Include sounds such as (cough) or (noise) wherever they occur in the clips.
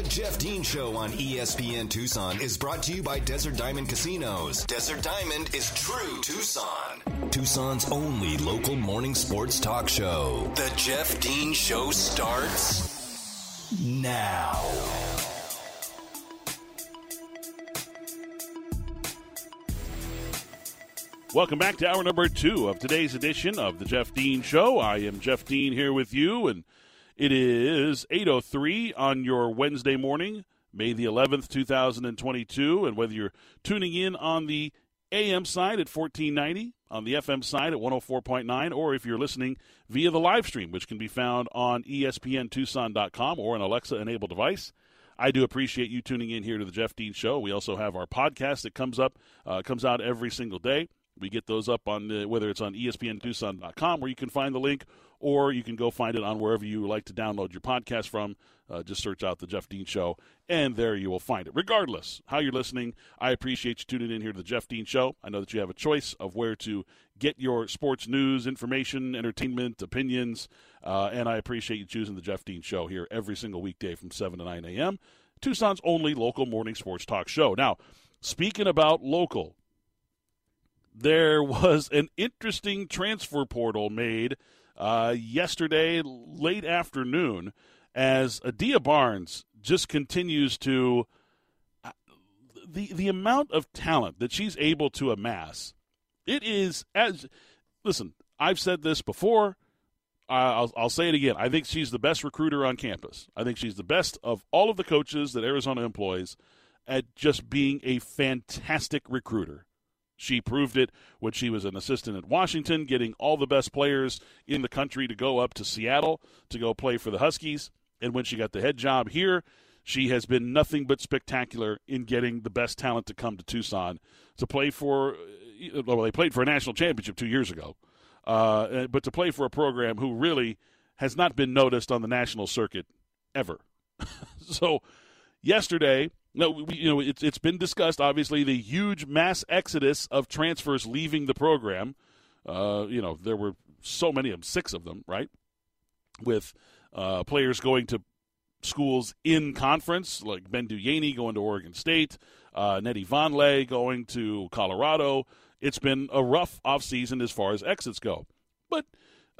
The Jeff Dean Show on ESPN Tucson is brought to you by Desert Diamond Casinos. Desert Diamond is true Tucson. Tucson's only local morning sports talk show. The Jeff Dean Show starts now. Welcome back to hour number two of today's edition of the Jeff Dean Show. I am Jeff Dean here with you, and it is 8.03 on your Wednesday morning, May the 11th, 2022. And whether you're tuning in on the AM side at 1490, on the FM side at 104.9, or if you're listening via the live stream, which can be found on ESPNTucson.com or an Alexa enabled device. I do appreciate you tuning in here to the Jeff Dean Show. We also have our podcast that comes up, uh, comes out every single day. We get those up on the, whether it's on ESPNTucson.com where you can find the link, or you can go find it on wherever you like to download your podcast from. Uh, just search out the Jeff Dean Show, and there you will find it. Regardless how you're listening, I appreciate you tuning in here to the Jeff Dean Show. I know that you have a choice of where to get your sports news, information, entertainment, opinions, uh, and I appreciate you choosing the Jeff Dean Show here every single weekday from 7 to 9 a.m. Tucson's only local morning sports talk show. Now, speaking about local, there was an interesting transfer portal made uh, yesterday late afternoon as Adia Barnes just continues to uh, the the amount of talent that she's able to amass. It is as listen. I've said this before. I'll, I'll say it again. I think she's the best recruiter on campus. I think she's the best of all of the coaches that Arizona employs at just being a fantastic recruiter. She proved it when she was an assistant at Washington, getting all the best players in the country to go up to Seattle to go play for the Huskies. And when she got the head job here, she has been nothing but spectacular in getting the best talent to come to Tucson to play for. Uh, well, they played for a national championship two years ago, uh, but to play for a program who really has not been noticed on the national circuit ever. (laughs) so, yesterday no, we, you know it's it's been discussed. Obviously, the huge mass exodus of transfers leaving the program. Uh, you know, there were so many of them, six of them, right? With uh, players going to schools in conference, like Bendu Yeaney going to Oregon State, uh, Nettie Vonleh going to Colorado. It's been a rough offseason as far as exits go. But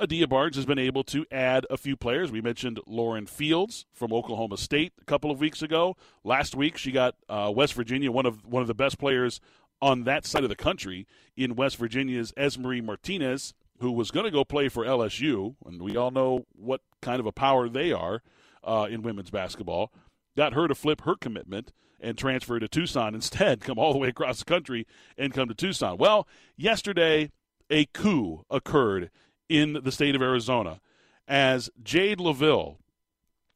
Adia Barnes has been able to add a few players. We mentioned Lauren Fields from Oklahoma State a couple of weeks ago. Last week, she got uh, West Virginia, one of one of the best players on that side of the country in West Virginia's Esmery Martinez, who was going to go play for LSU, and we all know what kind of a power they are uh, in women's basketball. Got her to flip her commitment and transfer to Tucson (laughs) instead, come all the way across the country and come to Tucson. Well, yesterday a coup occurred in the state of Arizona as Jade Loville,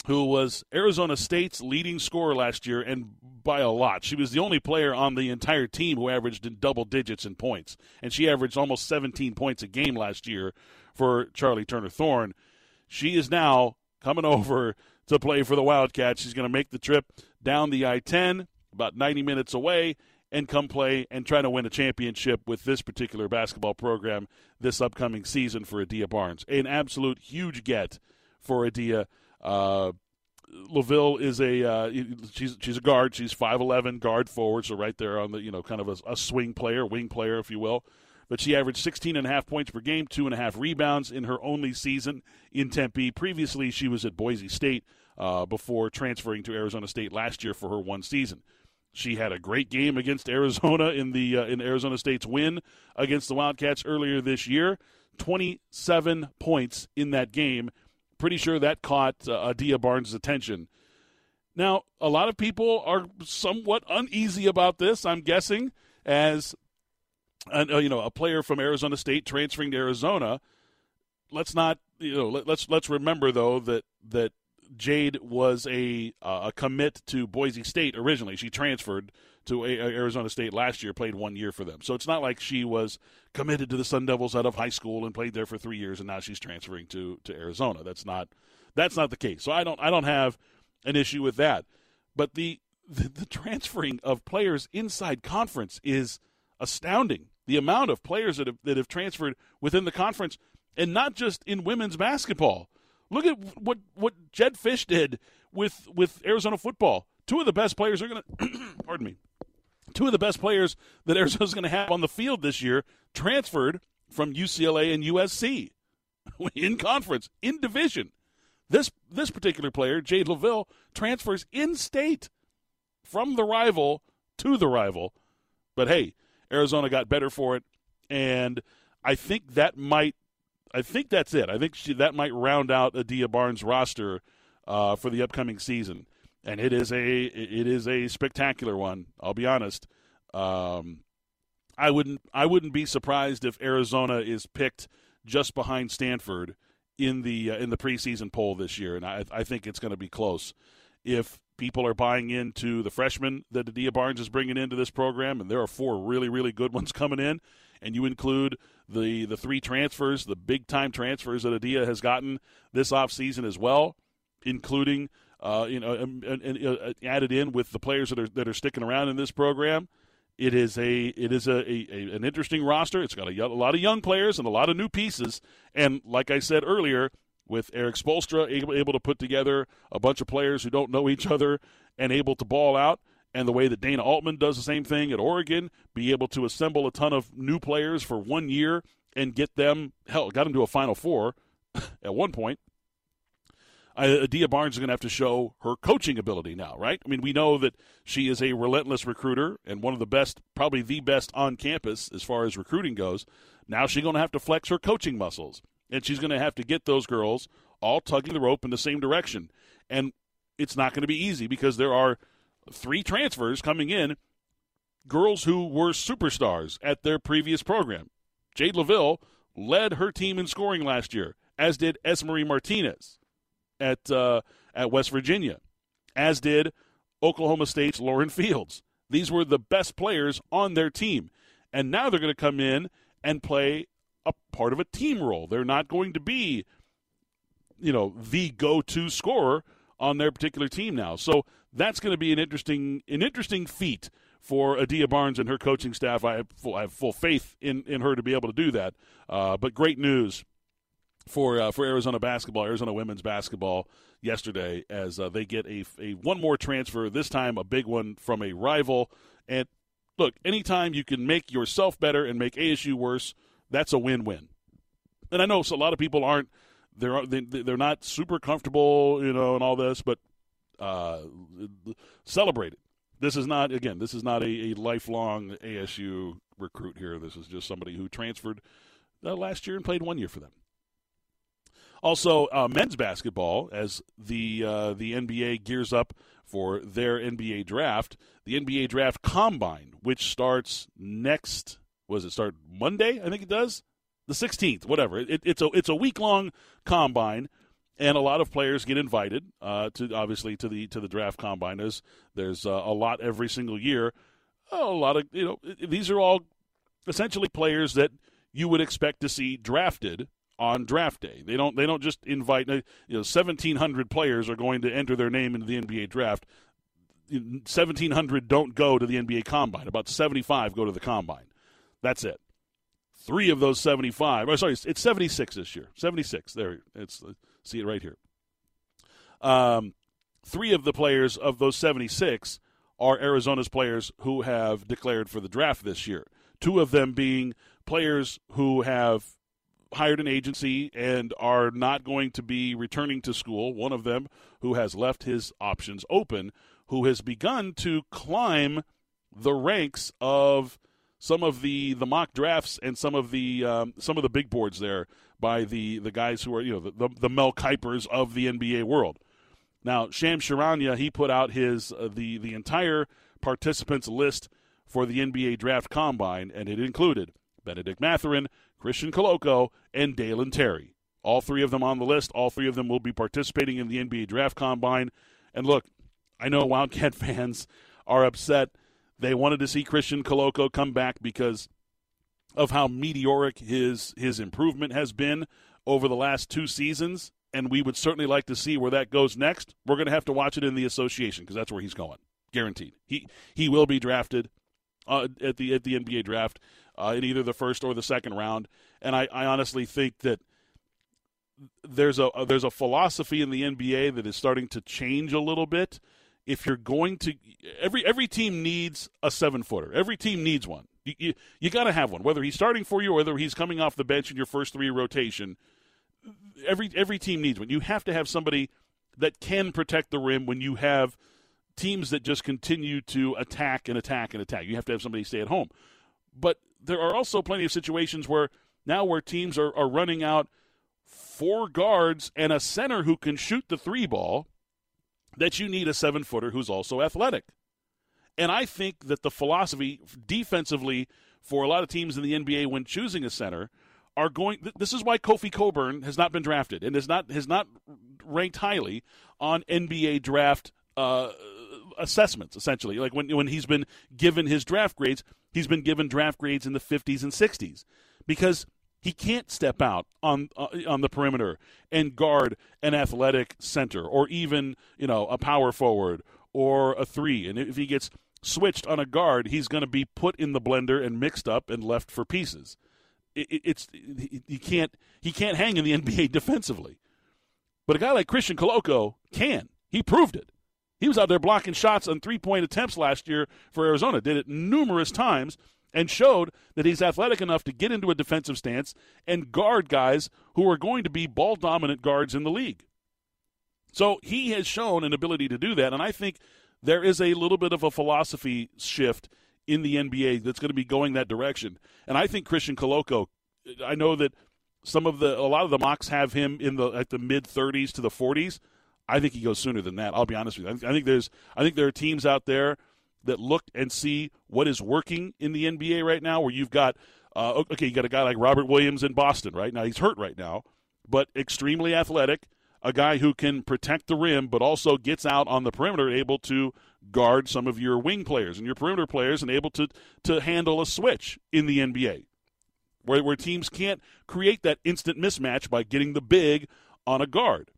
who was Arizona State's leading scorer last year and by a lot. She was the only player on the entire team who averaged in double digits in points, and she averaged almost 17 points a game last year for Charli Turner Thorne. She is now coming (laughs) over to play for the Wildcats. She's going to make the trip down the I 10, about 90 minutes away, and come play and try to win a championship with this particular basketball program this upcoming season for Adia Barnes. An absolute huge get for Adia. Uh, Loville is a uh, she's she's a guard. She's five eleven guard forward, so right there on the you know kind of a, a, swing player, wing player, if you will. But she averaged 16 and a half points per game, two and a half rebounds in her only season in Tempe. Previously, she was at Boise State uh, before transferring to Arizona State last year for her one season. She had a great game against Arizona in the uh, in Arizona State's win against the Wildcats earlier this year. 27 points in that game. Pretty sure that caught uh, Adia Barnes' attention. Now, a lot of people are somewhat uneasy about this. I'm guessing as uh, you know a player from Arizona State transferring to Arizona. Let's not you know let, let's let's remember though that that Jade was a uh, a commit to Boise State originally. She transferred to a- Arizona State last year, played one year for them. So it's not like she was committed to the Sun Devils out of high school and played there for three years, and now she's transferring to to Arizona. That's not that's not the case. So I don't I don't have an issue with that. But the the, the transferring of players inside conference is astounding. The amount of players that have that have transferred within the conference, and not just in women's basketball. Look at what what Jedd Fisch did with with Arizona football. Two of the best players are going to, (clears throat) pardon me, two of the best players that Arizona's going to have on the field this year transferred from UCLA and USC (laughs) in conference, in division. This this particular player, Jade Loville, transfers in state from the rival to the rival. But hey, Arizona got better for it, and I think that might. I think that's it. I think she, that might round out Adia Barnes' roster uh, for the upcoming season, and it is a it is a spectacular one. I'll be honest. Um, I wouldn't I wouldn't be surprised if Arizona is picked just behind Stanford in the uh, in the preseason poll this year, and I, I think it's going to be close. If people are buying into the freshmen that Adia Barnes is bringing into this program, and there are four really really good ones coming in, and you include the the three transfers, the big time transfers that Adia has gotten this offseason as well, including uh, you know and, and, uh, added in with the players that are that are sticking around in this program. It is a it is a, a, a, an interesting roster. It's got a, a lot of young players and a lot of new pieces. And like I said earlier, with Erik Spoelstra able, able to put together a bunch of players who don't know each other and able to ball out, and the way that Dana Altman does the same thing at Oregon, be able to assemble a ton of new players for one year and get them hell got them to a Final Four (laughs) at one point Adia Barnes is going to have to show her coaching ability now, right? I mean, we know that she is a relentless recruiter and one of the best, probably the best on campus as far as recruiting goes. Now she's going to have to flex her coaching muscles, and she's going to have to get those girls all tugging the rope in the same direction. And it's not going to be easy because there are three transfers coming in, girls who were superstars at their previous program. Jade Loville led her team in scoring last year, as did Esmery Martinez at uh, at West Virginia, as did Oklahoma State's Lauren Fields. These were the best players on their team, and now they're going to come in and play a part of a team role. They're not going to be, you know, the go-to scorer on their particular team now. So that's going to be an interesting an interesting feat for Adia Barnes and her coaching staff. I have full, I have full faith in, in her to be able to do that. Uh, but great news for uh, for Arizona basketball, Arizona women's basketball yesterday as uh, they get a, a one more transfer. This time, a big one from a rival. And look, anytime you can make yourself better and make ASU worse, that's a win-win. And I know a lot of people aren't they're they're not super comfortable, you know, and all this, but uh, celebrate it. This is not again. This is not a, a lifelong ASU recruit here. This is just somebody who transferred uh, last year and played one year for them. Also, uh, men's basketball as the uh, the NBA gears up for their NBA draft, the NBA draft combine, which starts next. Was it start Monday? I think it does. The 16th, whatever. It, it's a it's a week long combine, and a lot of players get invited uh, to obviously to the to the draft combine. There's there's uh, a lot every single year. A lot of you know these are all essentially players that you would expect to see drafted on draft day. They don't they don't just invite you know 1700 players are going to enter their name into the NBA draft. 1700 don't go to the NBA combine. About 75 go to the combine. That's it. 3 of those 75. Oh, sorry, it's 76 this year. 76. There it's see it right here. Um 3 of the players of those 76 are Arizona's players who have declared for the draft this year. Two of them being players who have hired an agency and are not going to be returning to school. One of them, who has left his options open, who has begun to climb the ranks of some of the, the mock drafts and some of the um, some of the big boards there by the, the guys who are you know the, the, the Mel Kipers of the NBA world. Now Shams Charania he put out his uh, the the entire participants list for the NBA draft combine and it included Bennedict Mathurin, Christian Koloko, and Dalen Terry. All three of them on the list. All three of them will be participating in the NBA Draft Combine. And look, I know Wildcat (laughs) fans are upset. They wanted to see Christian Koloko come back because of how meteoric his his improvement has been over the last two seasons, and we would certainly like to see where that goes next. We're going to have to watch it in the association because that's where he's going, guaranteed. He he will be drafted uh, at the at the NBA draft uh, in either the first or the second round. And I, I honestly think that there's a there's a philosophy in the NBA that is starting to change a little bit. If you're going to every every team needs a seven footer. Every team needs one. You you, you got to have one, whether he's starting for you or whether he's coming off the bench in your first three rotation. Every every team needs one. You have to have somebody that can protect the rim when you have teams that just continue to attack and attack and attack. You have to have somebody stay at home. But there are also plenty of situations where now where teams are, are running out four guards and a center who can shoot the three ball that you need a seven footer who's also athletic. And I think that the philosophy defensively for a lot of teams in the NBA when choosing a center are going this is why Kofi Cockburn has not been drafted and has not has not ranked highly on NBA draft uh, assessments essentially like when when he's been given his draft grades he's been given draft grades in the 50s and 60s because he can't step out on uh, on the perimeter and guard an athletic center or even you know a power forward or a three. And if he gets switched on a guard, he's going to be put in the blender and mixed up and left for pieces. It, it, it's he can't he can't hang in the (laughs) NBA defensively. But a guy like Christian Koloko can. He proved it. He was out there blocking shots on three point attempts last year for Arizona. Did it numerous times and showed that he's athletic enough to get into a defensive stance and guard guys who are going to be ball dominant guards in the league. So he has shown an ability to do that, and I think there is a little bit of a philosophy shift in the NBA that's going to be going that direction. And I think Christian Koloko, I know that some of the a lot of the mocks have him in the at the mid 30s to the 40s. I think he goes sooner than that. I'll be honest with you. I think there's I think there are teams out there that look and see what is working in the NBA right now, where you've got, uh, okay, you got a guy like Robert Williams in Boston, right? Now he's hurt right now, but extremely athletic, a guy who can protect the rim, but also gets out on the perimeter, able to guard some of your wing players and your perimeter players, and able to, to handle a switch in the NBA. Where, where teams can't create that instant mismatch by getting the big on a guard.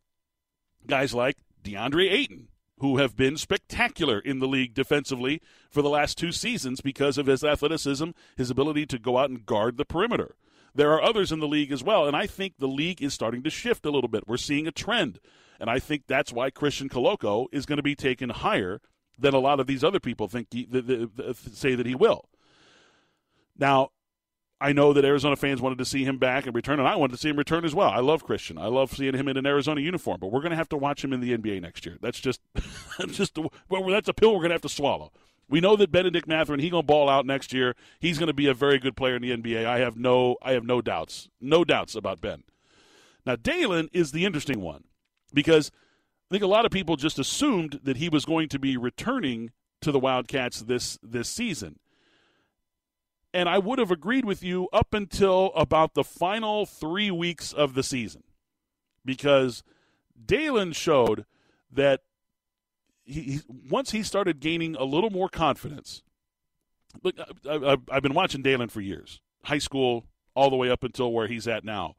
Guys like DeAndre Ayton, who have been spectacular in the league defensively for the last two seasons because of his athleticism, his ability to go out and guard the perimeter. There are others in the league as well, and I think the league is starting to shift a little bit. We're seeing a trend, and I think that's why Christian Koloko is going to be taken higher than a lot of these other people think he, the, the, the, say that he will. Now, I know that Arizona fans wanted to see him back and return, and I wanted to see him return as well. I love Christian. I love seeing him in an Arizona uniform, but we're going to have to watch him in the NBA next year. That's just, (laughs) that's just, well, that's a pill we're going to have to swallow. We know that Bennedict Mathurin, he's going to ball out next year. He's going to be a very good player in the NBA. I have no, I have no doubts, no doubts about Ben. Now, Dalen is the interesting one because I think a lot of people just assumed that he was going to be returning to the Wildcats this this season and I would have agreed with you up until about the final three weeks of the season because Dalen showed that he, he, once he started gaining a little more confidence. Look, I, have been watching Dalen for years, high school all the way up until where he's at now.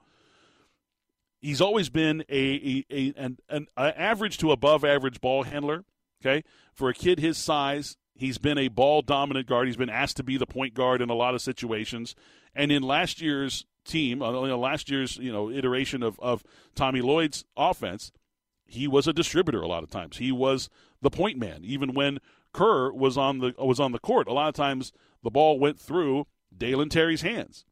He's always been a, a, a an, an average to above average ball handler. Okay, for a kid his size, He's been a ball dominant guard. He's been asked to be the point guard in a lot of situations. And in last year's team, uh, last year's you know iteration of, of Tommy Lloyd's offense, he was a distributor a lot of times. He was the point man, even when Kerr was on the was on the court. A lot of times the ball went through Dalen Terry's hands.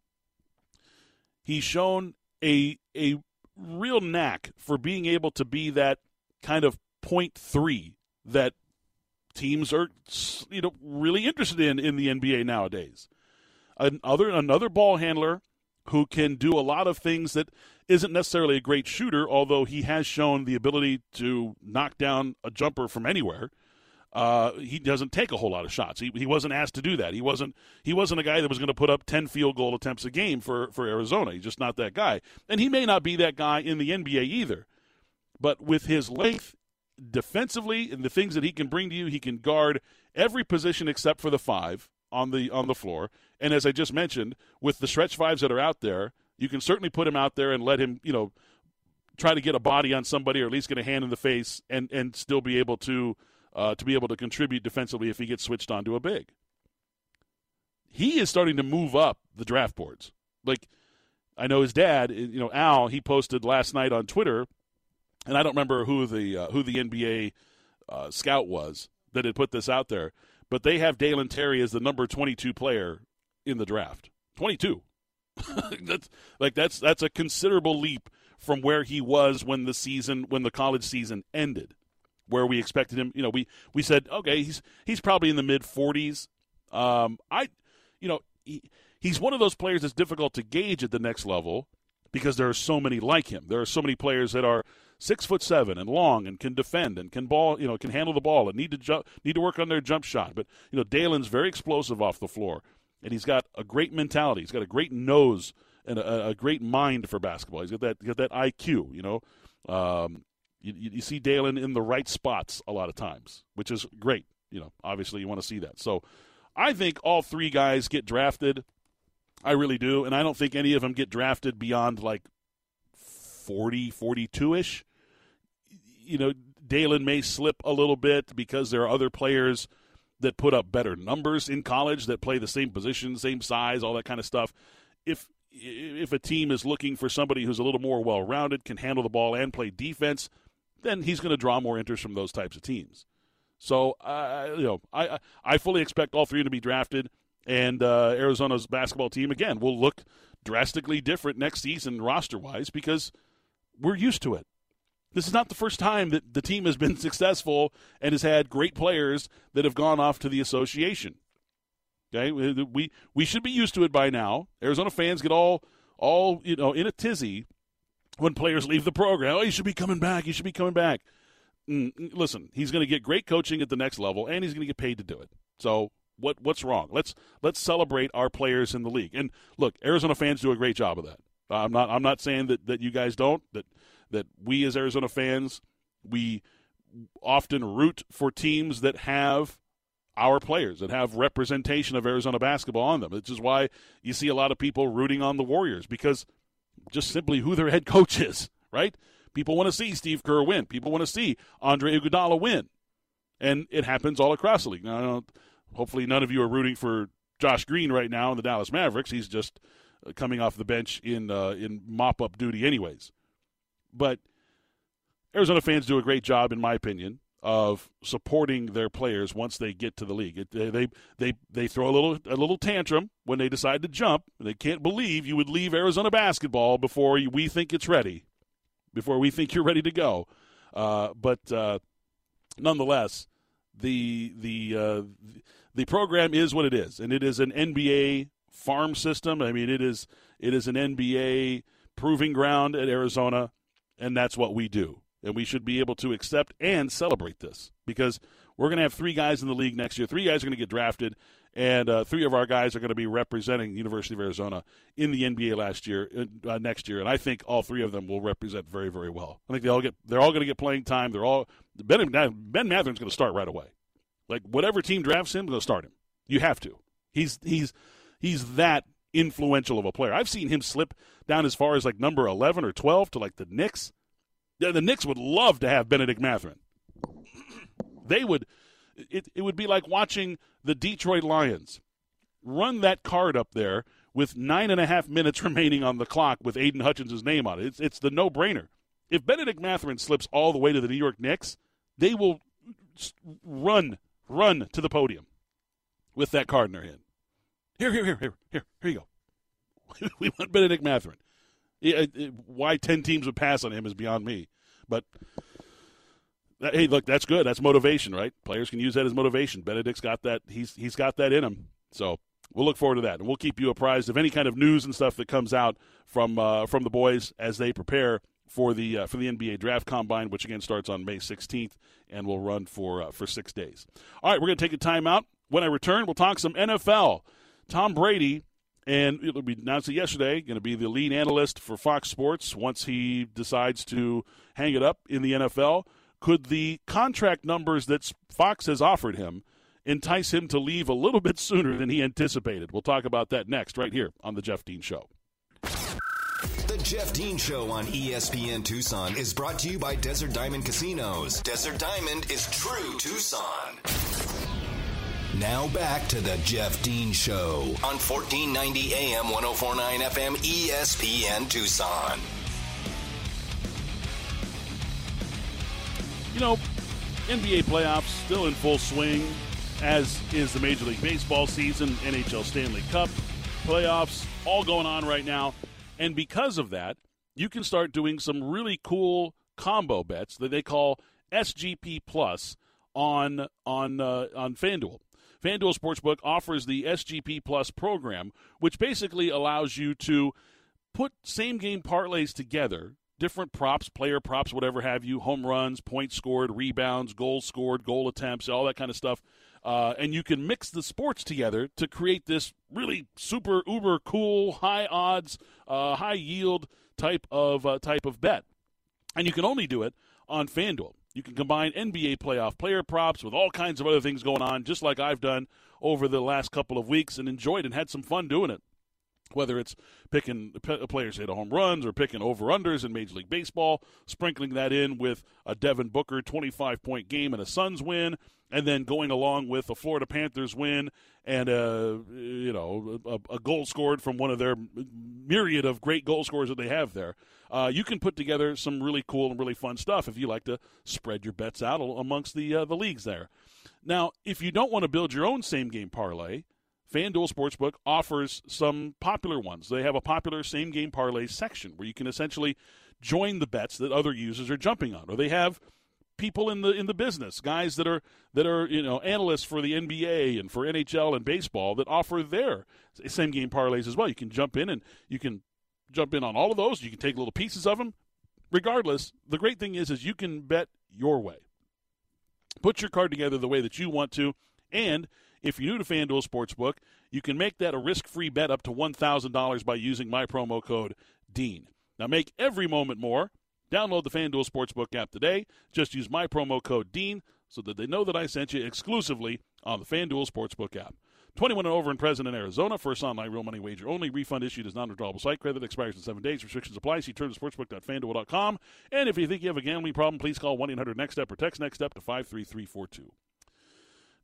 He's shown a a real knack for being able to be that kind of point three that teams are you know really interested in in the NBA nowadays. Another another ball handler who can do a lot of things that isn't necessarily a great shooter, although he has shown the ability to knock down a jumper from anywhere. Uh, he doesn't take a whole lot of shots. He, he wasn't asked to do that. He wasn't he wasn't a guy that was going to put up ten field goal attempts a game for for Arizona. He's just not that guy, and he may not be that guy in the NBA either. But with his length defensively and the things that he can bring to you, he can guard every position except for the five on the on the floor. And as I just mentioned, with the stretch fives that are out there, you can certainly put him out there and let him, you know, try to get a body on somebody or at least get a hand in the face and and still be able to uh, to be able to contribute defensively if he gets switched onto a big. He is starting to move up the draft boards. Like I know his dad, you know Al, he posted last night on Twitter, and I don't remember who the uh, who the NBA uh, scout was that had put this out there, but they have Dalen Terry as the number 22 player in the draft. 22. (laughs) that's like that's that's a considerable leap from where he was when the season when the college season ended, where we expected him. You know, we we said okay, he's he's probably in the mid 40s. Um, I, you know, he, he's one of those players that's difficult to gauge at the next level because there are so many like him. There are so many players that are six foot seven and long and can defend and can ball, you know, can handle the ball and need to jump, need to work on their jump shot. But you know, Dalen's very explosive off the floor and he's got a great mentality. He's got a great nose and a, a great mind for basketball. He's got that he's got that IQ. You know, um, you, you see Dalen in the right spots a lot of times, which is great. You know, obviously you want to see that. So, I think all three guys get drafted. I really do, and I don't think any of them get drafted beyond like 40, 42 ish. You know, Dalen may slip a little bit because there are other players that put up better numbers in college that play the same position, same size, all that kind of stuff. If if a team is looking for somebody who's a little more well-rounded, can handle the ball and play defense, then he's going to draw more interest from those types of teams. So, uh, you know, I I fully expect all three to be drafted, and uh, Arizona's basketball team again will look drastically different next season roster-wise because we're used to it. This is not the first time that the team has been (laughs) successful and has had great players that have gone off to the association. Okay, we we should be used to it by now. Arizona fans get all all you know in a tizzy when players leave the program. Oh, he should be coming back. He should be coming back. Mm, mm listen, he's going to get great coaching at the next level, and he's going to get paid to do it. So what what's wrong? Let's let's celebrate our players in the league. And look, Arizona fans do a great job of that. I'm not I'm not saying that, that you guys don't. That that we as Arizona fans, we often root for teams that have our players that have representation of Arizona basketball on them. Which is why you see a lot of people rooting on the Warriors because just simply who their head coach (laughs) is, right? People want to see Steve Kerr win. People want to see Andre Iguodala win, and it happens all across the league. Now, hopefully, none of you are rooting for Josh Green right now in the Dallas Mavericks. He's just uh, coming off the bench in uh, in mop up duty, anyways. But Arizona fans do a great job, in my opinion, of supporting their players once they get to the league. It, they, they they they throw a little a little tantrum when they decide to jump. They can't believe you would leave Arizona basketball before we think it's ready, before we think you're ready to go. Uh, but uh, nonetheless, the the uh, the program is what it is, and it is an NBA farm system. I mean, it is it is an NBA proving ground at Arizona and that's what we do. And we should be able to accept and celebrate this because we're going to have three guys in the league next year. Three guys are going to get drafted, and uh, three of our guys are going to be representing the University of Arizona in the NBA last year, uh, uh, next year. And I think all three of them will represent very, very well. I think they all get they're all going to get playing time. They're all Ben Ben Mathurin's going to start right away. Like whatever team drafts him, they'll start him. You have to. He's he's he's that influential of a player. I've seen him slip down as far as like number 11 or 12 to like the Knicks. Yeah, the Knicks would love to have Bennedict Mathurin. they would it, it would be like watching the Detroit Lions run that card up there with nine and a half minutes (laughs) remaining on the clock with Aidan Hutchins' name on it. It's, it's the no brainer. If Bennedict Mathurin slips all the way to the New York Knicks, they will run, run to the podium with that card in their hand. Here, here, here, here, here, here you go. (laughs) we want Bennedict Mathurin. Why 10 teams would pass on him is beyond me. But hey, look, that's good. That's motivation, right? Players can use that as motivation. Bennedict's got that. He's he's got that in him. So we'll look forward to that, and we'll keep you apprised of any kind of news and stuff that comes out from uh, from the boys as they prepare for the uh, for the NBA Draft Combine, which again starts on May 16th and will run for uh, for six days. All right, we're going to take a timeout. When I return, we'll talk some NFL. Tom Brady, and it'll be announced yesterday, going to be the lead analyst for Fox Sports once he decides to hang it up in the NFL. Could the contract numbers that Fox has offered him entice him to leave a little bit sooner than he anticipated? We'll talk about that next, right here on The Jeff Dean Show. The Jeff Dean Show on ESPN Tucson is brought to you by Desert Diamond Casinos. Desert Diamond is true Tucson. Now back to the Jeff Dean Show on 1490 AM 1049 FM ESPN Tucson. You know, NBA playoffs still in full swing, as is the Major League Baseball season, NHL Stanley Cup playoffs, all going on right now. And because of that, you can start doing some really cool combo bets that they call SGP Plus on on uh, on FanDuel. FanDuel Sportsbook offers the SGP Plus program, which basically allows you to put same game parlays together, different props, player props, whatever have you, home runs, points scored, rebounds, goals scored, goal attempts, all that kind of stuff. Uh, and you can mix the sports together to create this really super uber cool, high odds, uh, high yield type of uh, type of bet. And you can only do it on FanDuel. You can combine NBA playoff player props with all kinds of other things going on, just like I've done over the last couple of weeks and enjoyed and had some fun doing it. Whether it's picking players hit home runs or picking over unders in Major League Baseball, sprinkling that in with a Devin Booker 25 point game and a Suns win, and then going along with a Florida Panthers win and a you know a, a, goal scored from one of their myriad of great goal scorers that they have there. Uh, you can put together some really cool and really fun stuff if you like to spread your bets out amongst the uh, the leagues there. Now, if you don't want to build your own same game parlay, FanDuel Sportsbook offers some popular ones. They have a popular same game parlay section where you can essentially join the bets that other users are jumping on, or they have people in the in the business, guys that are that are you know analysts for the NBA and for NHL and baseball that offer their same game parlays as well. You can jump in and you can jump in on all of those. You can take little pieces of them. Regardless, the great thing is is you can bet your way. Put your card together the way that you want to, and if you're new to FanDuel Sportsbook, you can make that a risk-free bet up to $1,000 by using my promo code DEAN. Now make every moment more Download the FanDuel Sportsbook app today. Just use my promo code DEAN so that they know that I sent you exclusively on the FanDuel Sportsbook app. 21 and over and present in Arizona. First online real money wager only. Refund issued as non-withdrawable site credit. Expires in seven days. Restrictions apply. See terms at sportsbook.fanduel.com. And if you think you have a gambling problem, please call 1-800-NEXT-STEP or text NEXT STEP to 53342.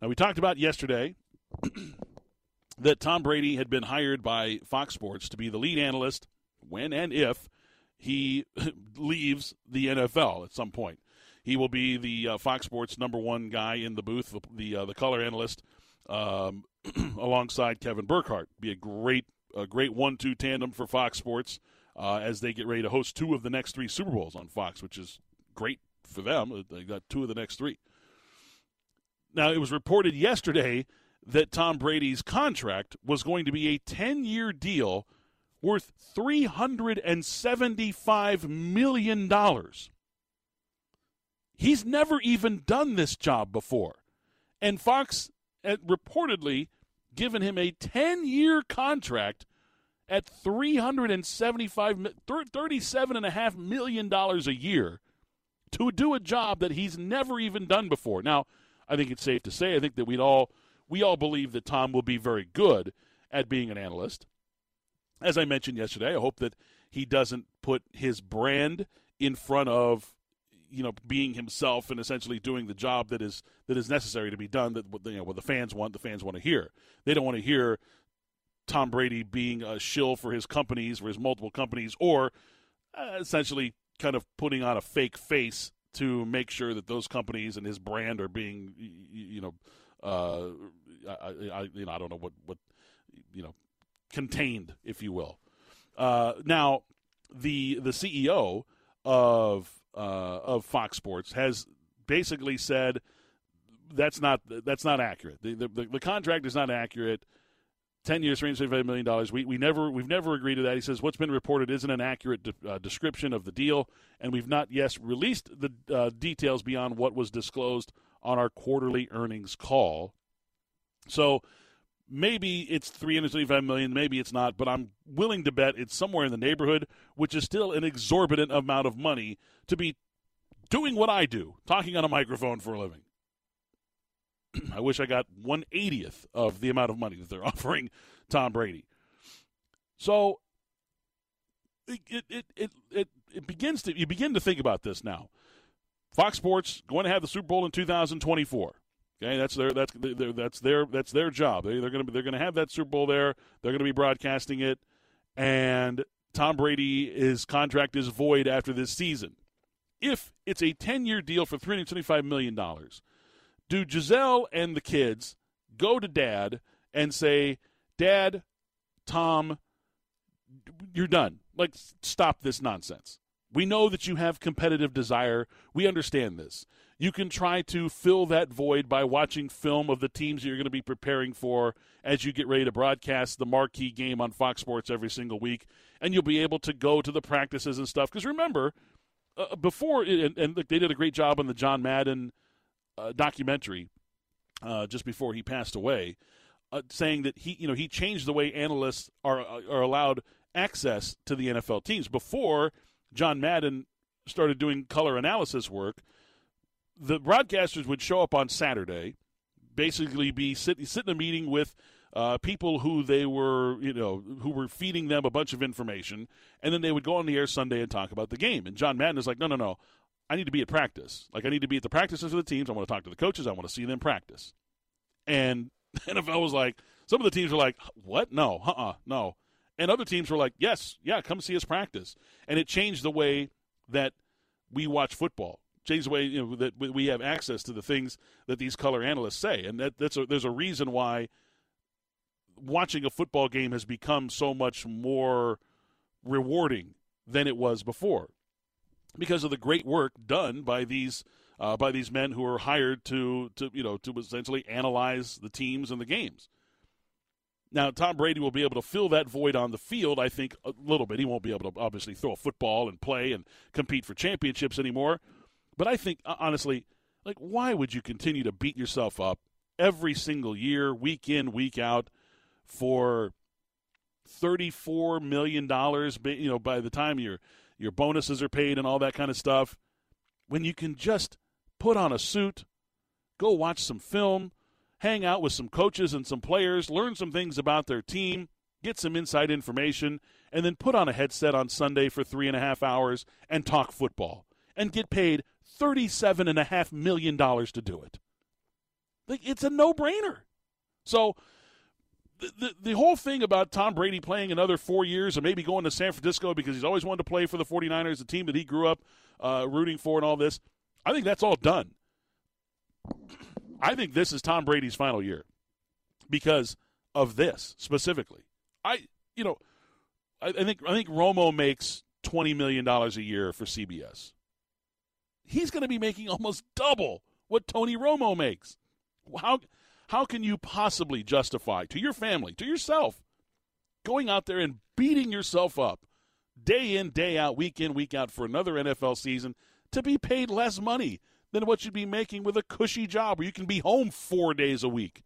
Now, we talked about yesterday (clears throat) that Tom Brady had been hired by Fox Sports to be the lead analyst when and if he (laughs) leaves the NFL at some point. He will be the uh, Fox Sports number one guy in the booth, the the, uh, the color analyst, um, (clears throat) alongside Kevin Burkhardt. Be a great a great one two tandem for Fox Sports uh, as they get ready to host two of the next three Super Bowls on Fox, which is great for them. They got two of the next three. Now it was reported yesterday that Tom Brady's contract was going to be a ten year deal worth $375 million. He's never even done this job before. And Fox had reportedly given him a 10 year contract at $375, $37.5 million a year to do a job that he's never even done before. Now, I think it's safe to say, I think that we'd all, we all believe that Tom will be very good at being an analyst. As I mentioned yesterday, I hope that he doesn't put his brand in front of you know being himself and essentially doing the job that is that is necessary to be done that you know what the fans want the fans want to hear. They don't want to hear Tom Brady being a shill for his companies for his multiple companies or uh, essentially kind of putting on a fake face to make sure that those companies and his brand are being you know uh, I, I, you know I don't know what what you know contained, if you will. Uh, now, the the CEO of uh, of Fox Sports has basically said that's not that's not accurate. The, the, the contract is not accurate. Ten years, three hundred seventy-five million dollars. We we never we've never agreed to that. He says what's been reported isn't an accurate de- uh, description of the deal, and we've not yet released the uh, details beyond what was disclosed on our quarterly earnings call. So maybe it's 375 million maybe it's not but i'm willing to bet it's somewhere in the neighborhood which is still an exorbitant amount of money to be doing what i do talking on a microphone for a living i wish i got 180th of the amount of money that they're (laughs) offering tom brady so it it it it, it begins to you begin to think about this now fox sports going to have the super bowl in 2024 Okay, that's their that's their, that's their that's their job. They, are going to they're going to have that Super Bowl there. They're going to be broadcasting it, and Tom Brady his contract is void after this season. If it's a ten year deal for three hundred twenty five million dollars, do Gisele and the kids go to Dad and say, "Dad, Tom, you're done. Like, stop this nonsense." We know that you have competitive desire. We understand this. You can try to fill that void by watching film of the teams you're going to be preparing for as you get ready to broadcast the marquee game on Fox Sports every single week. And you'll be able to go to the practices and stuff. Because remember, uh, before, and, and, they did a great job on the John Madden uh, documentary uh, just before he passed away, uh, saying that he, you know, he changed the way analysts are, are allowed access to the NFL teams. Before, John Madden started doing color analysis work, the broadcasters would show up on Saturday, basically be sitting sit in a meeting with uh, people who they were, you know, who were feeding them a bunch of information, and then they would go on the air Sunday and talk about the game. And John Madden is like, no, no, no, I need to be at practice. Like, I need to be at the practices of the teams. I want to talk to the coaches. I want to see them practice. And (laughs) NFL was like, some of the teams were like, what? No, uh uh-uh, no. And other teams were like, yes, yeah, come see us practice. And it changed the way that we watch football. Changed the way you know, that we have access to the things that these color analysts say. And that, that's a, there's a reason why watching a football game has become so much more rewarding than it was before because of the great work done by these uh, by these men who are hired to to you know to essentially analyze the teams and the games. Now, Tom Brady will be able to fill that void on the field, I think, a little bit. He won't be able to obviously throw a football and play and compete for championships anymore. But I think, honestly, like, why would you continue to beat yourself up every single year, week in, week out, for $34 million, you know, by the time your, your bonuses are paid and all that kind of stuff, when you can just put on a suit, go watch some film, hang out with some coaches and some players, learn some things about their team, get some inside information, and then put on a headset on Sunday for three and a half hours and talk football and get paid $37.5 million to do it. Like, it's a no brainer. So, the, the, whole thing about Tom Brady playing another four years and maybe going to San Francisco because he's always wanted to play for the 49ers, the team that he grew up uh, rooting for, and all this, I think that's all done. I think this is Tom Brady's final year because of this specifically. I, you know, I, I think I think Romo makes twenty million dollars a year for CBS. He's going to be making almost double what Tony Romo makes. How how can you possibly justify to your family, to yourself, going out there and beating yourself up day in, day out, week in, week out for another NFL season to be paid less money than what you'd be making with a cushy job where you can be home four days a week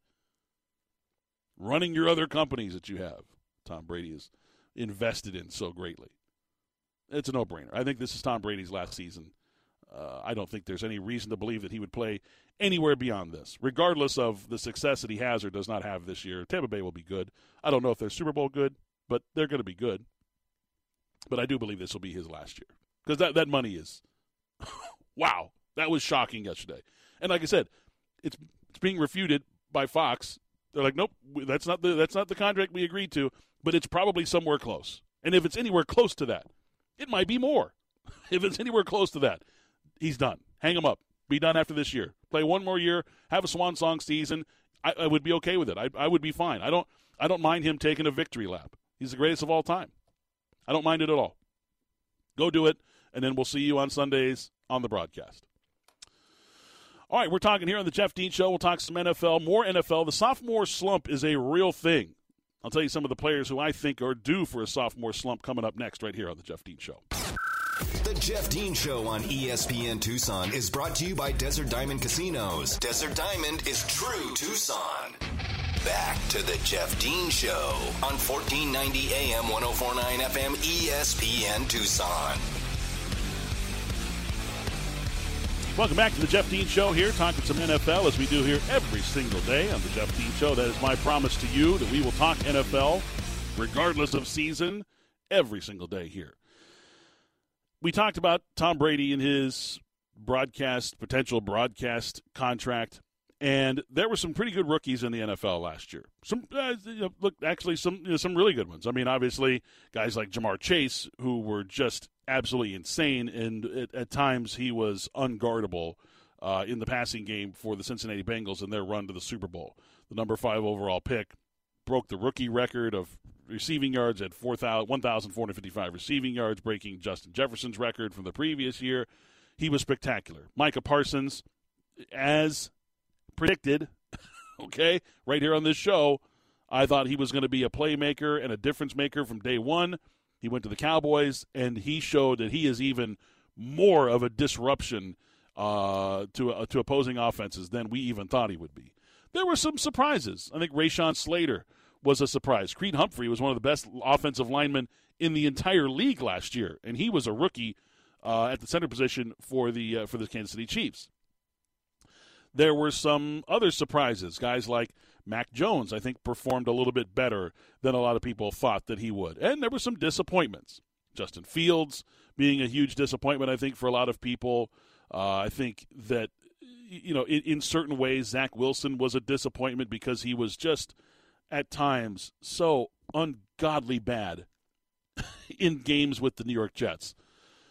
running your other companies that you have. Tom Brady is invested in so greatly. It's a no brainer. I think this is Tom Brady's last season. Uh, I don't think there's any reason to believe that he would play anywhere beyond this, regardless of the success that he has or does not have this year. Tampa Bay will be good. I don't know if they're Super Bowl good, but they're going to be good. But I do believe this will be his last year because that, that money is (laughs) wow. That was shocking yesterday. And like I said, it's it's being refuted by Fox. They're like, nope, that's not the that's not the contract we agreed to, but it's probably somewhere close. And if it's anywhere close to that, it might be more. (laughs) if it's anywhere close to that, he's done. Hang him up. Be done after this year. Play one more year. Have a swan song season. I, I would be okay with it. I, I would be fine. I don't I don't mind him taking a victory lap. He's the greatest of all time. I don't mind it at all. Go do it, and then we'll see you on Sundays on the broadcast. All right, we're talking here on the Jeff Dean Show. We'll talk some NFL, more NFL. The sophomore slump is a real thing. I'll tell you some of the players who I think are due for a sophomore slump coming up next, right here on the Jeff Dean Show. The Jeff Dean Show on ESPN Tucson is brought to you by Desert Diamond Casinos. Desert Diamond is true Tucson. Back to the Jeff Dean Show on 1490 AM 1049 FM ESPN Tucson. Welcome back to the Jeff Dean Show here, talking some NFL as we do here every single day on the Jeff Dean Show. That is my promise to you that we will talk NFL regardless of season every single day here. We talked about Tom Brady and his broadcast, potential broadcast contract, And there were some pretty good rookies in the NFL last year. Some uh, look, actually, some you know, some really good ones. I mean, obviously, guys like Ja'Marr Chase, who were just absolutely insane, and at, at times he was unguardable uh, in the passing game for the Cincinnati Bengals in their run to the Super Bowl. The number five overall pick broke the rookie record of receiving yards at 1,455 receiving yards, breaking Justin Jefferson's record from the previous year. He was spectacular. Micah Parsons, as predicted, (laughs) okay, right here on this show, I thought he was going to be a playmaker and a difference maker from day one. He went to the Cowboys, and he showed that he is even more of a disruption uh, to uh, to opposing offenses than we even thought he would be. There were some surprises. I think Rashawn Slater was a surprise. Creed Humphrey was one of the best offensive linemen in the entire league last year, and he was a rookie uh, at the center position for the uh, for the Kansas City Chiefs. There were some other surprises. Guys like Mac Jones, I think, performed a little bit better than a lot of people thought that he would, and there were some disappointments. Justin Fields being a huge disappointment, I think, for a lot of people. Uh, I think that you know, in, in certain ways, Zach Wilson was a disappointment because he was just at times so ungodly bad (laughs) in games with the New York Jets.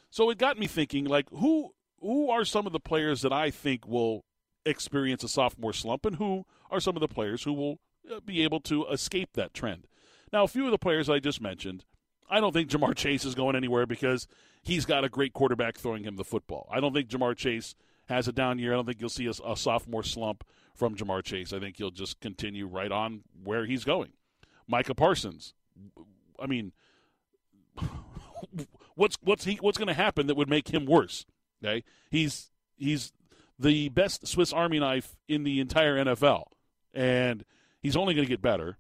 So it got me thinking, like, who who are some of the players that I think will experience a sophomore slump, and who are some of the players who will uh, be able to escape that trend? Now, a few of the players I just mentioned, I don't think Ja'Marr Chase is going anywhere because he's got a great quarterback throwing him the football. I don't think Ja'Marr Chase has a down year. I don't think you'll see a, a sophomore slump from Ja'Marr Chase. I think he'll just continue right on where he's going. Micah Parsons. I mean, (laughs) what's what's he what's going to happen that would make him worse? Okay, he's he's the best Swiss Army knife in the entire NFL, and he's only going to get better.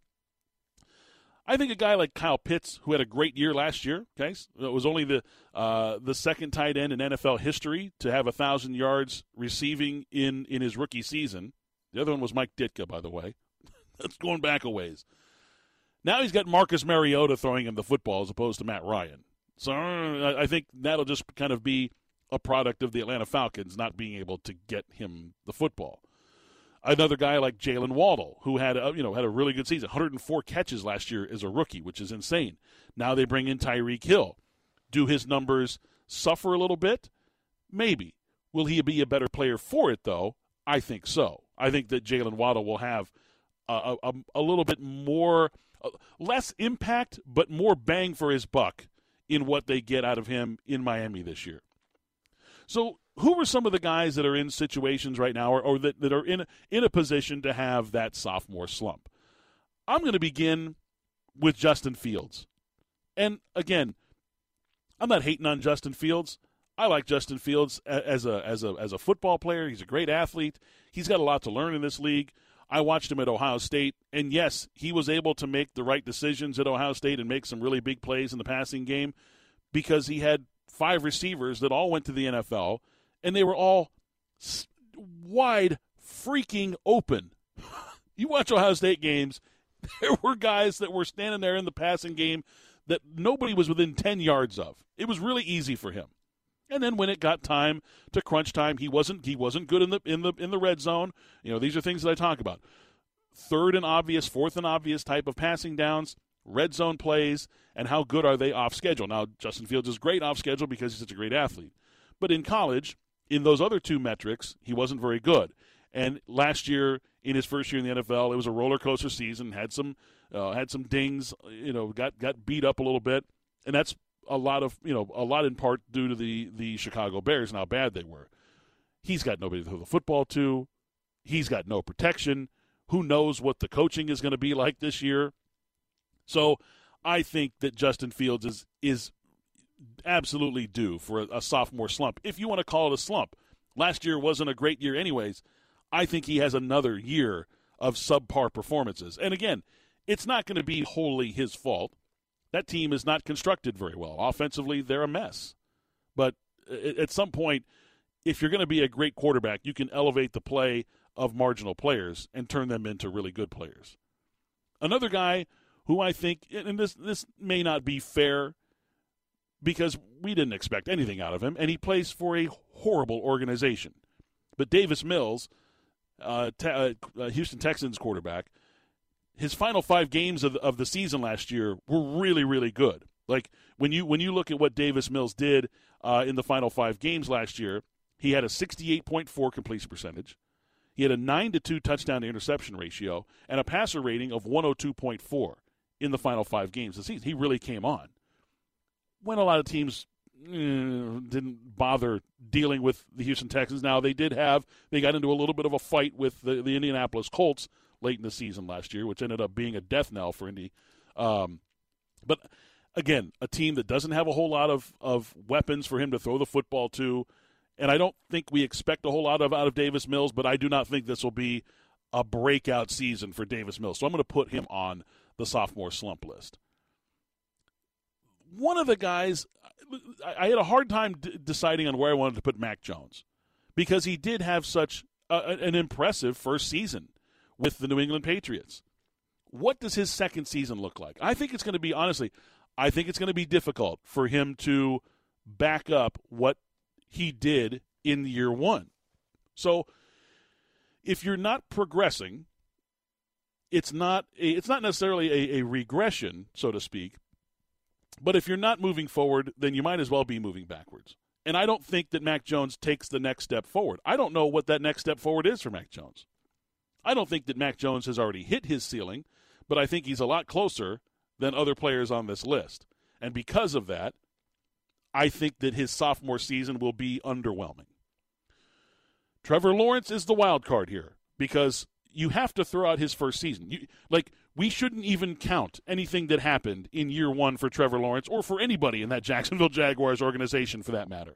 I think a guy like Kyle Pitts, who had a great year last year, okay, it was only the uh, the second tight end in NFL history to have a thousand yards receiving in in his rookie season. The other one was Mike Ditka, by the way. (laughs) That's going back a ways. Now he's got Marcus Mariota throwing him the football as opposed to Matt Ryan. So uh, I think that'll just kind of be a product of the Atlanta Falcons not being able to get him the football. Another guy like Jalen Waddle, who had a, you know had a really good season, 104 catches last year as a rookie, which is insane. Now they bring in Tyreek Hill. Do his numbers suffer a little bit? Maybe. Will he be a better player for it though? I think so. I think that Jalen Waddle will have a, a, a little bit more, uh, less impact, but more bang for his buck in what they get out of him in Miami this year. So who are some of the guys that are in situations right now or, or that, that are in, in a position to have that sophomore slump? I'm going to begin with Justin Fields. And again, I'm not hating on Justin Fields. I like Justin Fields as a as a as a football player. He's a great athlete. He's got a lot to learn in this league. I watched him at Ohio State, and yes, he was able to make the right decisions at Ohio State and make some really big plays in the passing game because he had five receivers that all went to the NFL and they were all wide freaking open. (laughs) you watch Ohio State games, (laughs) there were guys that were standing there in the passing game that nobody was within 10 yards of. It was really easy for him. And then when it got time to crunch time, he wasn't he wasn't good in the in the in the red zone. You know, these are things that I talk about. Third and obvious, fourth and obvious type of passing downs, red zone plays, and how good are they off schedule? Now, Justin Fields is great off schedule because he's such a great athlete. But in college, in those other two metrics, he wasn't very good. And last year, in his first year in the NFL, it was a roller coaster season. Had some uh, had some dings. You know, got got beat up a little bit, and that's a lot of you know a lot in part due to the the Chicago Bears and how bad they were. He's got nobody to throw the football to. He's got no protection. Who knows what the coaching is going to be like this year? So, I think that Justin Fields is is absolutely due for a, a sophomore slump, if you want to call it a slump. Last year wasn't a great year, anyways. I think he has another year of subpar performances. And again, it's not going to be wholly his fault. That team is not constructed very well. Offensively, they're a mess. But at some point, if you're going to be a great quarterback, you can elevate the play of marginal players and turn them into really good players. Another guy who I think, and this this may not be fair because we didn't expect anything out of him, and he plays for a horrible organization. But Davis Mills uh, uh, uh, Houston Texans quarterback, his final five games of of the season last year were really, really good. Like when you when you look at what Davis Mills did uh, in the final five games last year, he had a 68.4 completion percentage. He had a 9 to 2 touchdown to interception ratio and a passer rating of 102.4 in the final five games of the season. He really came on. When a lot of teams eh, didn't bother dealing with the Houston Texans. Now they did have they got into a little bit of a fight with the, the Indianapolis Colts late in the season last year, which ended up being a death knell for Indy. Um, but again, a team that doesn't have a whole lot of, of weapons for him to throw the football to. And I don't think we expect a whole lot of out of Davis Mills, but I do not think this will be a breakout season for Davis Mills. So I'm going to put him on the sophomore slump list. One of the guys, I had a hard time d- deciding on where I wanted to put Mac Jones because he did have such a, an impressive first season with the New England Patriots. What does his second season look like? I think it's going to be, honestly, I think it's going to be difficult for him to back up what he did in year one. So if you're not progressing, it's not a, it's not necessarily a, a regression, so to speak. But if you're not moving forward, then you might as well be moving backwards. And I don't think that Mac Jones takes the next step forward. I don't know what that next step forward is for Mac Jones. I don't think that Mac Jones has already hit his ceiling, but I think he's a lot closer than other players on this list. And because of that, I think that his sophomore season will be underwhelming. Trevor Lawrence is the wild card here because you have to throw out his first season. You, like we shouldn't even count anything that happened in year 1 for Trevor Lawrence or for anybody in that Jacksonville Jaguars organization for that matter.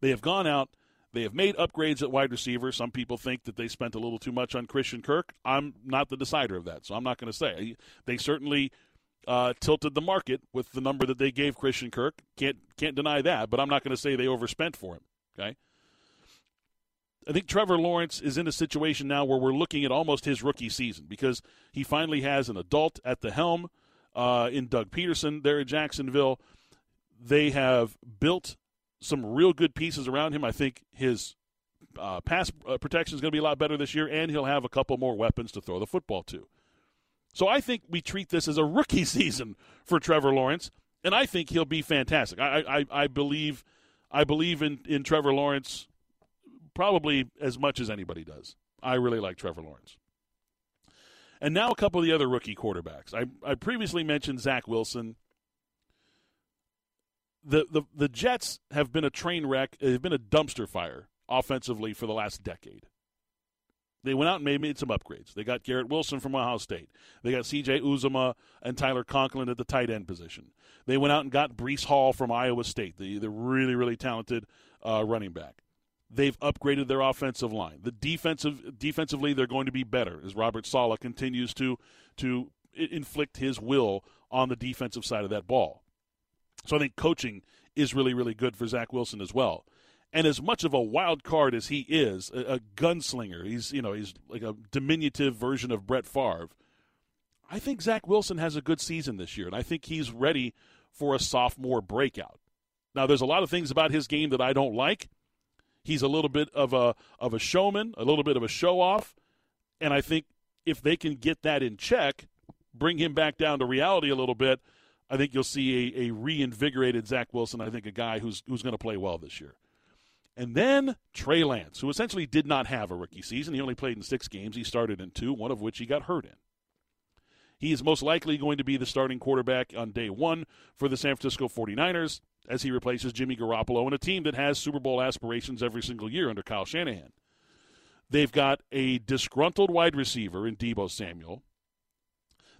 They have gone out they have made upgrades at wide receiver. Some people think that they spent a little too much on Christian Kirk. I'm not the decider of that, so I'm not going to say. They certainly uh, tilted the market with the number that they gave Christian Kirk. Can't can't deny that, but I'm not going to say they overspent for him. Okay. I think Trevor Lawrence is in a situation now where we're looking at almost his rookie season because he finally has an adult at the helm uh, in Doug Pederson there at Jacksonville. They have built some real good pieces around him. I think his uh, pass uh, protection is going to be a lot better this year, and he'll have a couple more weapons to throw the football to. So I think we treat this as a rookie (laughs) season for Trevor Lawrence, and I think he'll be fantastic. I, I, I believe I believe in, in Trevor Lawrence probably as much as anybody does. I really like Trevor Lawrence. And now a couple of the other rookie quarterbacks. I, I previously mentioned Zach Wilson the, the the Jets have been a train wreck. They've been a dumpster fire offensively for the last decade. They went out and made, some upgrades. They got Garrett Wilson from Ohio State. They got C.J. Uzomah and Tyler Conklin at the tight end position. They went out and got Breece Hall from Iowa State, the, the really, really talented uh, running back. They've upgraded their offensive line. The defensive defensively, they're going to be better as Robert Saleh continues to to inflict his will on the defensive side of that ball. So I think coaching is really, really good for Zach Wilson as well. And as much of a wild card as he is, a, a gunslinger, he's you know he's like a diminutive version of Brett Favre. I think Zach Wilson has a good season this year, and I think he's ready for a sophomore breakout. Now, there's a lot of things about his game that I don't like. He's a little bit of a of a showman, a little bit of a show off, and I think if they can get that in check, bring him back down to reality a little bit, I think you'll see a, a reinvigorated Zach Wilson. I think a guy who's who's going to play well this year. And then Trey Lance, who essentially did not have a rookie season. He only played in six games. He started in two, one of which he got hurt in. He is most likely going to be the starting quarterback on day one for the San Francisco 49ers as he replaces Jimmy Garoppolo in a team that has Super Bowl aspirations every single year under Kyle Shanahan. They've got a disgruntled wide receiver in Deebo Samuel.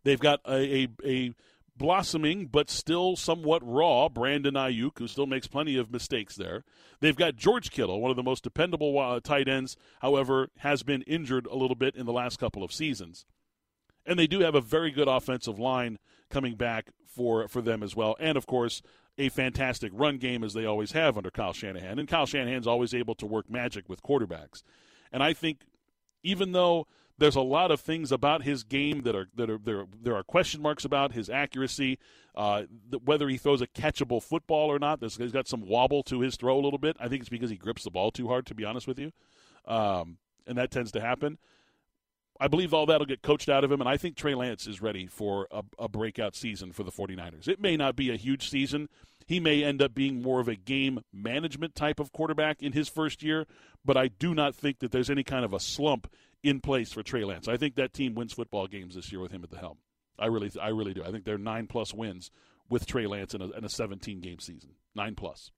They've got a, a, a blossoming but still somewhat raw Brandon Aiyuk, who still makes plenty of mistakes there. They've got George Kittle, one of the most dependable uh, tight ends, however, has been injured a little bit in the last couple of seasons. And they do have a very good offensive line coming back for, for them as well. And, of course, a fantastic run game as they always have under Kyle Shanahan. And Kyle Shanahan's always able to work magic with quarterbacks. And I think even though there's a lot of things about his game that are that are there. There are question marks about his accuracy, uh, whether he throws a catchable football or not. There's, he's got some wobble to his throw a little bit. I think it's because he grips the ball too hard. To be honest with you, um, and that tends to happen. I believe all that'll get coached out of him, and I think Trey Lance is ready for a, a breakout season for the 49ers. It may not be a huge season. He may end up being more of a game management type of quarterback in his first year, but I do not think that there's any kind of a slump in place for Trey Lance. I think that team wins football games this year with him at the helm. I really, I really do. I think they're nine plus wins with Trey Lance in a, in a 17 game season, nine plus.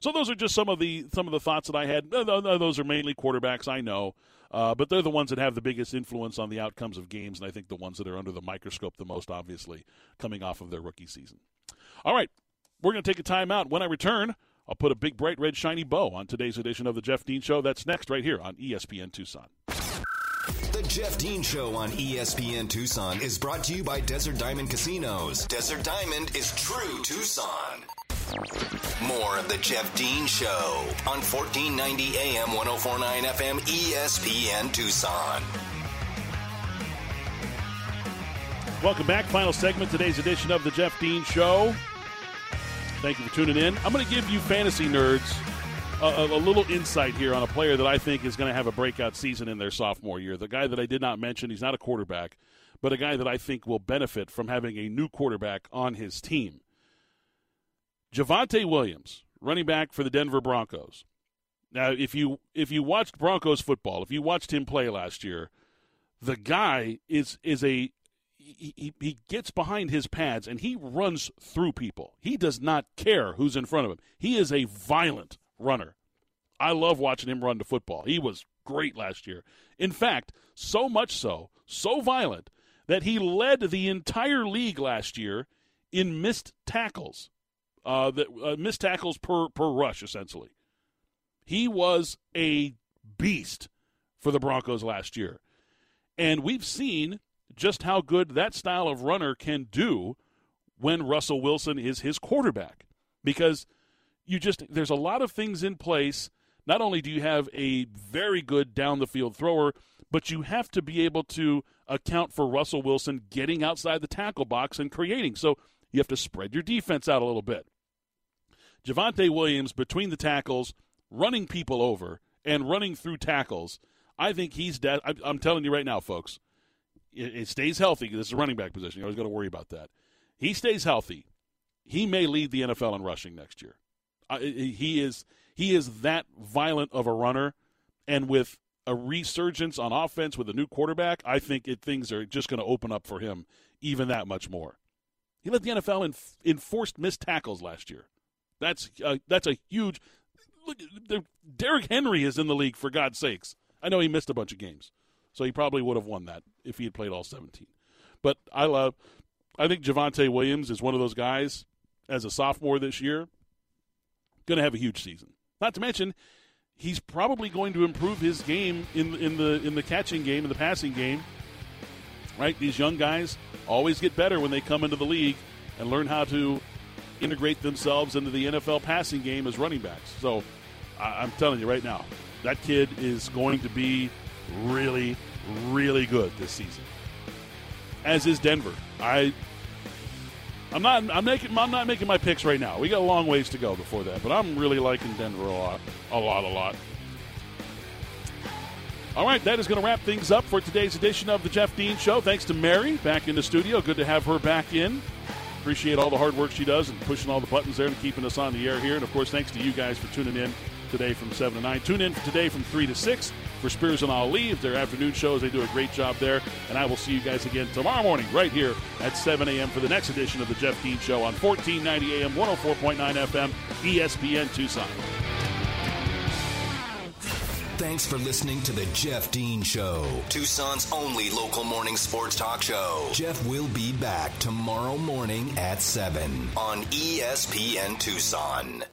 So those are just some of the some of the thoughts that I had. Those are mainly quarterbacks, I know, uh, but they're the ones that have the biggest influence on the outcomes of games, and I think the ones that are under the microscope the most, obviously, coming off of their rookie season. All right, we're going to take a timeout. When I return, I'll put a big, bright, red, shiny bow on today's edition of the Jeff Dean Show. That's next, right here on ESPN Tucson. The Jeff Dean Show on ESPN Tucson is brought to you by Desert Diamond Casinos. Desert Diamond is true Tucson. More of the Jeff Dean Show on 1490 AM 1049 FM ESPN Tucson. Welcome back. Final segment, today's edition of the Jeff Dean Show. Thank you for tuning in. I'm going to give you fantasy nerds a, a, little insight here on a player that I think is going to have a breakout season in their sophomore year. The guy that I did not mention, he's not a quarterback, but a guy that I think will benefit from having a new quarterback on his team. Javonte Williams, running back for the Denver Broncos. Now, if you if you watched Broncos football, if you watched him play last year, the guy is is a he, he gets behind his pads and he runs through people. He does not care who's in front of him. He is a violent runner. I love watching him run the football. He was great last year. In fact, so much so, so violent, that he led the entire league last year in missed tackles, uh, that, uh, missed tackles per, per rush, essentially. He was a beast for the Broncos last year. And we've seen just how good that style of runner can do when Russell Wilson is his quarterback. Because – you just there's a lot of things in place. Not only do you have a very good down the field thrower, but you have to be able to account for Russell Wilson getting outside the tackle box and creating. So you have to spread your defense out a little bit. Javonte Williams between the tackles, running people over and running through tackles. I think he's dead. I'm telling you right now, folks. It, stays healthy. This is a running back position. You always got to worry about that. He stays healthy. He may lead the NFL in rushing next year he is he is that violent of a runner, and with a resurgence on offense with a new quarterback, I think it, things are just going to open up for him even that much more. He led the NFL in enforced missed tackles last year. That's uh, that's a huge. Look, Derrick Henry is in the league for God's sakes. I know he missed a bunch of games, so he probably would have won that if he had played all 17. But I love. I think Javonte Williams is one of those guys as a sophomore this year going to have a huge season. Not to mention, he's probably going to improve his game in in the in the catching game, in the passing game. Right? These young guys always get better when they come into the league and learn how to integrate themselves into the NFL passing game as running backs. So I'm telling you right now, that kid is going to be really, really good this season. As is Denver. I I'm not. I'm making. I'm not making my picks right now. We got a long ways to go before that, but I'm really liking Denver a lot, a lot, a lot. All right, that is going to wrap things up for today's edition of the Jeff Dean Show. Thanks to Mary back in the studio. Good to have her back in. Appreciate all the hard work she does and pushing all the buttons there and keeping us on the air here. And of course, thanks to you guys for tuning in today from 7 to 9. Tune in today from 3 to 6 for Spears and Ali. Their afternoon shows, they do a great job there. And I will see you guys again tomorrow morning right here at 7 a.m. for the next edition of the Jeff Dean Show on 1490 AM, 104.9 FM, ESPN Tucson. Thanks for listening to the Jeff Dean Show, Tucson's only local morning sports talk show. Jeff will be back tomorrow morning at 7 on ESPN Tucson.